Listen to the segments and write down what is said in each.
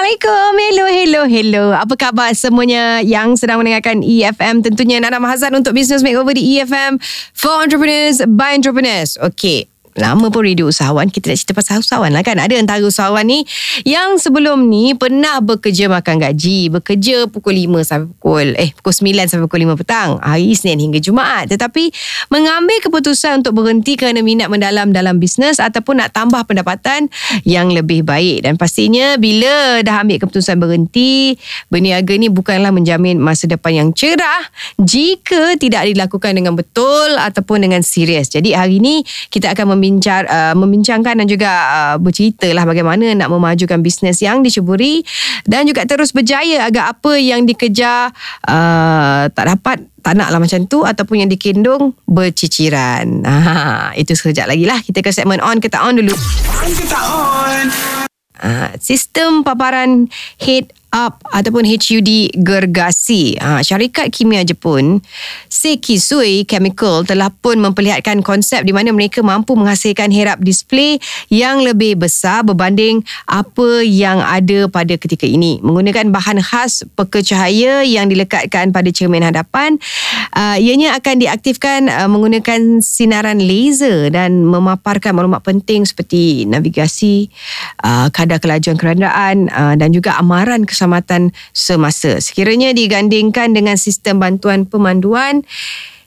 Assalamualaikum. Hello, hello, hello. Apa khabar semuanya yang sedang mendengarkan EFM? Tentunya Nana Mahazan untuk Business Makeover di EFM for Entrepreneurs by Entrepreneurs. Okay, lama pun radio usahawan. Kita nak cerita pasal usahawan lah kan. Ada antara usahawan ni yang sebelum ni pernah bekerja makan gaji. Bekerja pukul 5 sampai pukul eh pukul 9 sampai pukul 5 petang. Hari Isnin hingga Jumaat. Tetapi mengambil keputusan untuk berhenti kerana minat mendalam dalam bisnes ataupun nak tambah pendapatan yang lebih baik. Dan pastinya bila dah ambil keputusan berhenti berniaga ni bukanlah menjamin masa depan yang cerah jika tidak dilakukan dengan betul ataupun dengan serius. Jadi hari ni kita akan membincang uh, membincangkan dan juga uh, bercerita lah bagaimana nak memajukan bisnes yang diceburi dan juga terus berjaya agar apa yang dikejar uh, tak dapat tak nak lah macam tu ataupun yang dikendung berciciran. Ha, itu sekejap lagi lah. Kita ke segmen on ke tak on dulu. On ke tak on? Uh, sistem paparan head up ataupun HUD gergasi. Ha, syarikat kimia Jepun Sekisui Chemical telah pun memperlihatkan konsep di mana mereka mampu menghasilkan head up display yang lebih besar berbanding apa yang ada pada ketika ini. Menggunakan bahan khas peka cahaya yang dilekatkan pada cermin hadapan, uh, ianya akan diaktifkan uh, menggunakan sinaran laser dan memaparkan maklumat penting seperti navigasi, uh, kadar kelajuan kenderaan uh, dan juga amaran kes keselamatan semasa. Sekiranya digandingkan dengan sistem bantuan pemanduan,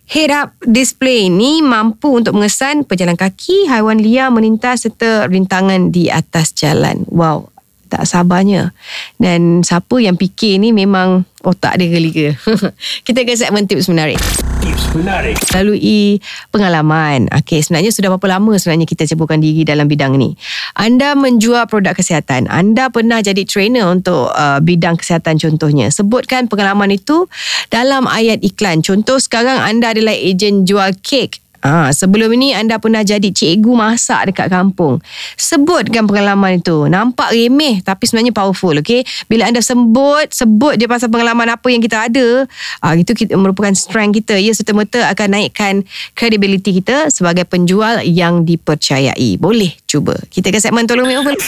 head-up display ini mampu untuk mengesan pejalan kaki, haiwan liar melintas serta rintangan di atas jalan. Wow, tak sabarnya. Dan siapa yang fikir ni memang otak dia geliga. Kita ke segmen tips menarik. Tips menarik. Lalui pengalaman. Okey, sebenarnya sudah berapa lama sebenarnya kita ceburkan diri dalam bidang ni. Anda menjual produk kesihatan. Anda pernah jadi trainer untuk uh, bidang kesihatan contohnya. Sebutkan pengalaman itu dalam ayat iklan. Contoh sekarang anda adalah ejen jual kek Ha, sebelum ini anda pernah jadi cikgu masak dekat kampung. Sebutkan pengalaman itu. Nampak remeh tapi sebenarnya powerful. Okay? Bila anda sebut, sebut dia pasal pengalaman apa yang kita ada, ha, itu kita, merupakan strength kita. Ia serta-merta akan naikkan credibility kita sebagai penjual yang dipercayai. Boleh cuba. Kita ke segmen tolong makeover.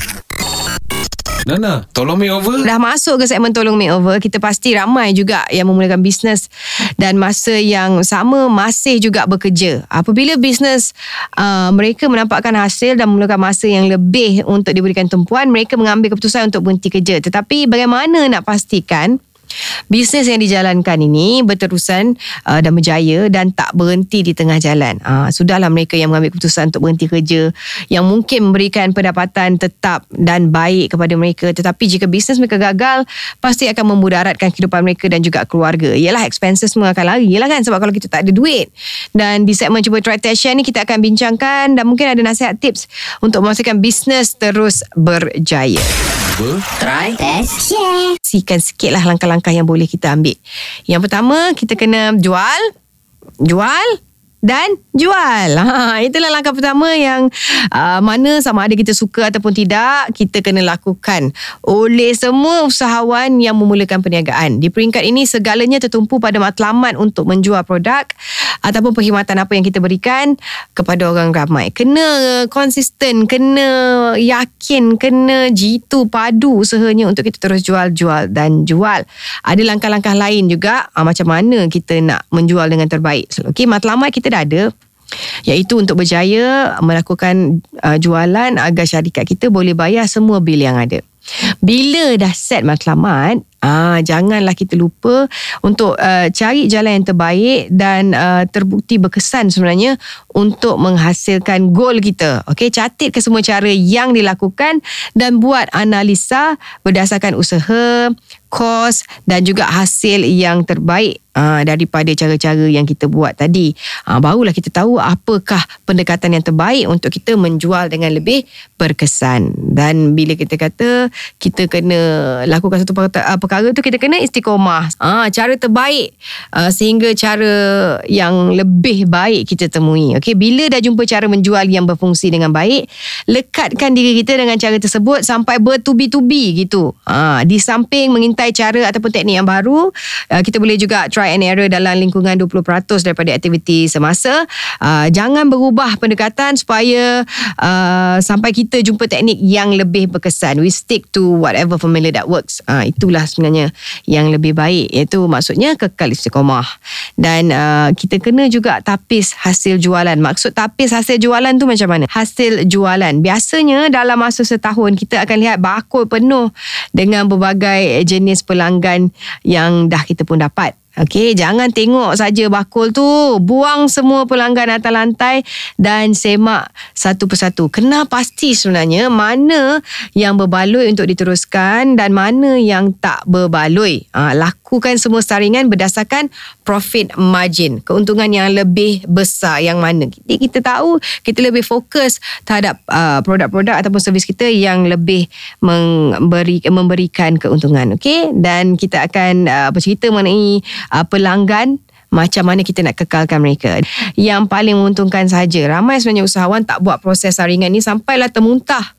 Nana, tolong makeover. Dah masuk ke segmen tolong makeover, kita pasti ramai juga yang memulakan bisnes dan masa yang sama masih juga bekerja. Apabila bisnes uh, mereka menampakkan hasil dan memulakan masa yang lebih untuk diberikan tumpuan, mereka mengambil keputusan untuk berhenti kerja. Tetapi bagaimana nak pastikan Bisnes yang dijalankan ini berterusan uh, dan berjaya dan tak berhenti di tengah jalan. Uh, sudahlah mereka yang mengambil keputusan untuk berhenti kerja yang mungkin memberikan pendapatan tetap dan baik kepada mereka. Tetapi jika bisnes mereka gagal, pasti akan memudaratkan kehidupan mereka dan juga keluarga. Ialah expenses semua akan lari. Ialah kan sebab kalau kita tak ada duit. Dan di segmen Cuba Try Share ni kita akan bincangkan dan mungkin ada nasihat tips untuk memastikan bisnes terus berjaya. Cuba Try Test Share. Sikan sikit lah langkah-langkah yang boleh kita ambil. Yang pertama, kita kena jual. Jual dan jual. Ha, itulah langkah pertama yang uh, mana sama ada kita suka ataupun tidak, kita kena lakukan oleh semua usahawan yang memulakan perniagaan. Di peringkat ini, segalanya tertumpu pada matlamat untuk menjual produk ataupun perkhidmatan apa yang kita berikan kepada orang ramai. Kena konsisten, kena yakin, kena jitu padu usahanya untuk kita terus jual, jual dan jual. Ada langkah-langkah lain juga uh, macam mana kita nak menjual dengan terbaik. Okay, matlamat kita dah ada iaitu untuk berjaya melakukan uh, jualan agar syarikat kita boleh bayar semua bil yang ada. Bila dah set matlamat, ah janganlah kita lupa untuk uh, cari jalan yang terbaik dan uh, terbukti berkesan sebenarnya untuk menghasilkan goal kita. Okey, catat ke semua cara yang dilakukan dan buat analisa berdasarkan usaha, kos dan juga hasil yang terbaik uh, daripada cara-cara yang kita buat tadi. Uh, barulah kita tahu apakah pendekatan yang terbaik untuk kita menjual dengan lebih berkesan. Dan bila kita kata kita kena lakukan satu perkara, uh, perkara tu kita kena istiqomah. Uh, cara terbaik uh, sehingga cara yang lebih baik kita temui. Okay, bila dah jumpa cara menjual yang berfungsi dengan baik, lekatkan diri kita dengan cara tersebut sampai bertubi-tubi gitu. Uh, di samping mengintai cara ataupun teknik yang baru, uh, kita boleh juga try try and error dalam lingkungan 20% daripada aktiviti semasa. Uh, jangan berubah pendekatan supaya uh, sampai kita jumpa teknik yang lebih berkesan. We stick to whatever formula that works. Uh, itulah sebenarnya yang lebih baik. Iaitu maksudnya kekal istiqomah. Dan uh, kita kena juga tapis hasil jualan. Maksud tapis hasil jualan tu macam mana? Hasil jualan. Biasanya dalam masa setahun kita akan lihat bakul penuh dengan berbagai jenis pelanggan yang dah kita pun dapat. Okey, jangan tengok saja bakul tu. Buang semua pelanggan atas lantai dan semak satu persatu. Kena pasti sebenarnya mana yang berbaloi untuk diteruskan dan mana yang tak berbaloi. Ha, lakukan semua saringan berdasarkan profit margin. Keuntungan yang lebih besar yang mana. Jadi kita tahu kita lebih fokus terhadap uh, produk-produk ataupun servis kita yang lebih memberi, memberikan keuntungan. Okey, dan kita akan uh, bercerita mengenai uh, pelanggan macam mana kita nak kekalkan mereka. Yang paling menguntungkan saja. Ramai sebenarnya usahawan tak buat proses saringan ni sampailah termuntah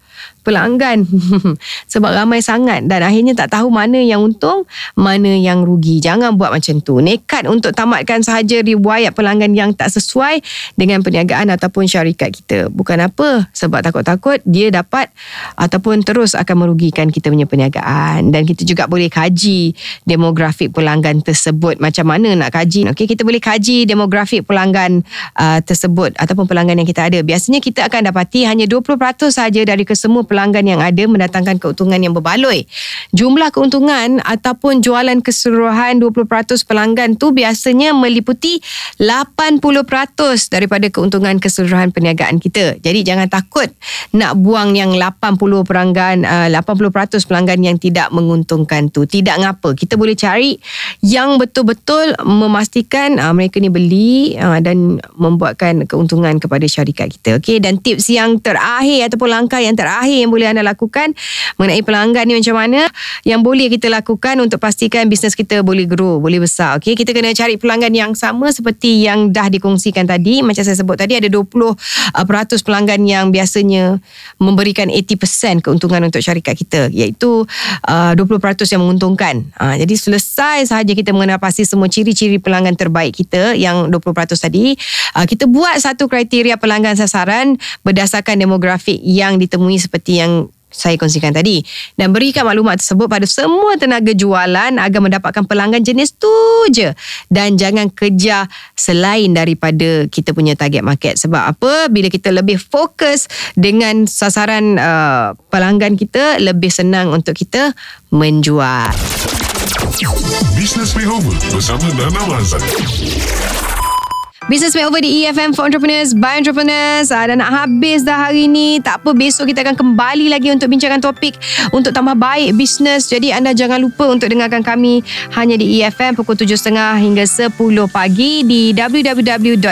pelanggan. Sebab ramai sangat dan akhirnya tak tahu mana yang untung mana yang rugi. Jangan buat macam tu. Nekat untuk tamatkan sahaja riwayat pelanggan yang tak sesuai dengan perniagaan ataupun syarikat kita. Bukan apa sebab takut-takut dia dapat ataupun terus akan merugikan kita punya perniagaan. Dan kita juga boleh kaji demografik pelanggan tersebut. Macam mana nak kaji? Okey kita boleh kaji demografik pelanggan uh, tersebut ataupun pelanggan yang kita ada. Biasanya kita akan dapati hanya 20% saja dari kesemua pelanggan pelanggan yang ada mendatangkan keuntungan yang berbaloi. Jumlah keuntungan ataupun jualan keseluruhan 20% pelanggan tu biasanya meliputi 80% daripada keuntungan keseluruhan perniagaan kita. Jadi jangan takut nak buang yang 80 pelanggan uh, 80% pelanggan yang tidak menguntungkan tu. Tidak ngapa. Kita boleh cari yang betul-betul memastikan uh, mereka ni beli uh, dan membuatkan keuntungan kepada syarikat kita. Okey dan tips yang terakhir ataupun langkah yang terakhir yang boleh anda lakukan mengenai pelanggan ni macam mana yang boleh kita lakukan untuk pastikan bisnes kita boleh grow, boleh besar. Okay, kita kena cari pelanggan yang sama seperti yang dah dikongsikan tadi. Macam saya sebut tadi ada 20% uh, pelanggan yang biasanya memberikan 80% keuntungan untuk syarikat kita iaitu uh, 20% yang menguntungkan. Uh, jadi selesai sahaja kita mengenal pasti semua ciri-ciri pelanggan terbaik kita yang 20% tadi, uh, kita buat satu kriteria pelanggan sasaran berdasarkan demografik yang ditemui seperti yang saya kongsikan tadi. Dan berikan maklumat tersebut pada semua tenaga jualan agar mendapatkan pelanggan jenis tu je. Dan jangan kejar selain daripada kita punya target market. Sebab apa? Bila kita lebih fokus dengan sasaran uh, pelanggan kita lebih senang untuk kita menjual. Business Makeover bersama Nana Mazan. Business Makeover di EFM for Entrepreneurs by Entrepreneurs. Uh, Dan nak habis dah hari ni. Tak apa besok kita akan kembali lagi Untuk bincangkan topik Untuk tambah baik bisnes Jadi anda jangan lupa Untuk dengarkan kami Hanya di EFM Pukul 7.30 hingga 10 pagi Di www.efm.live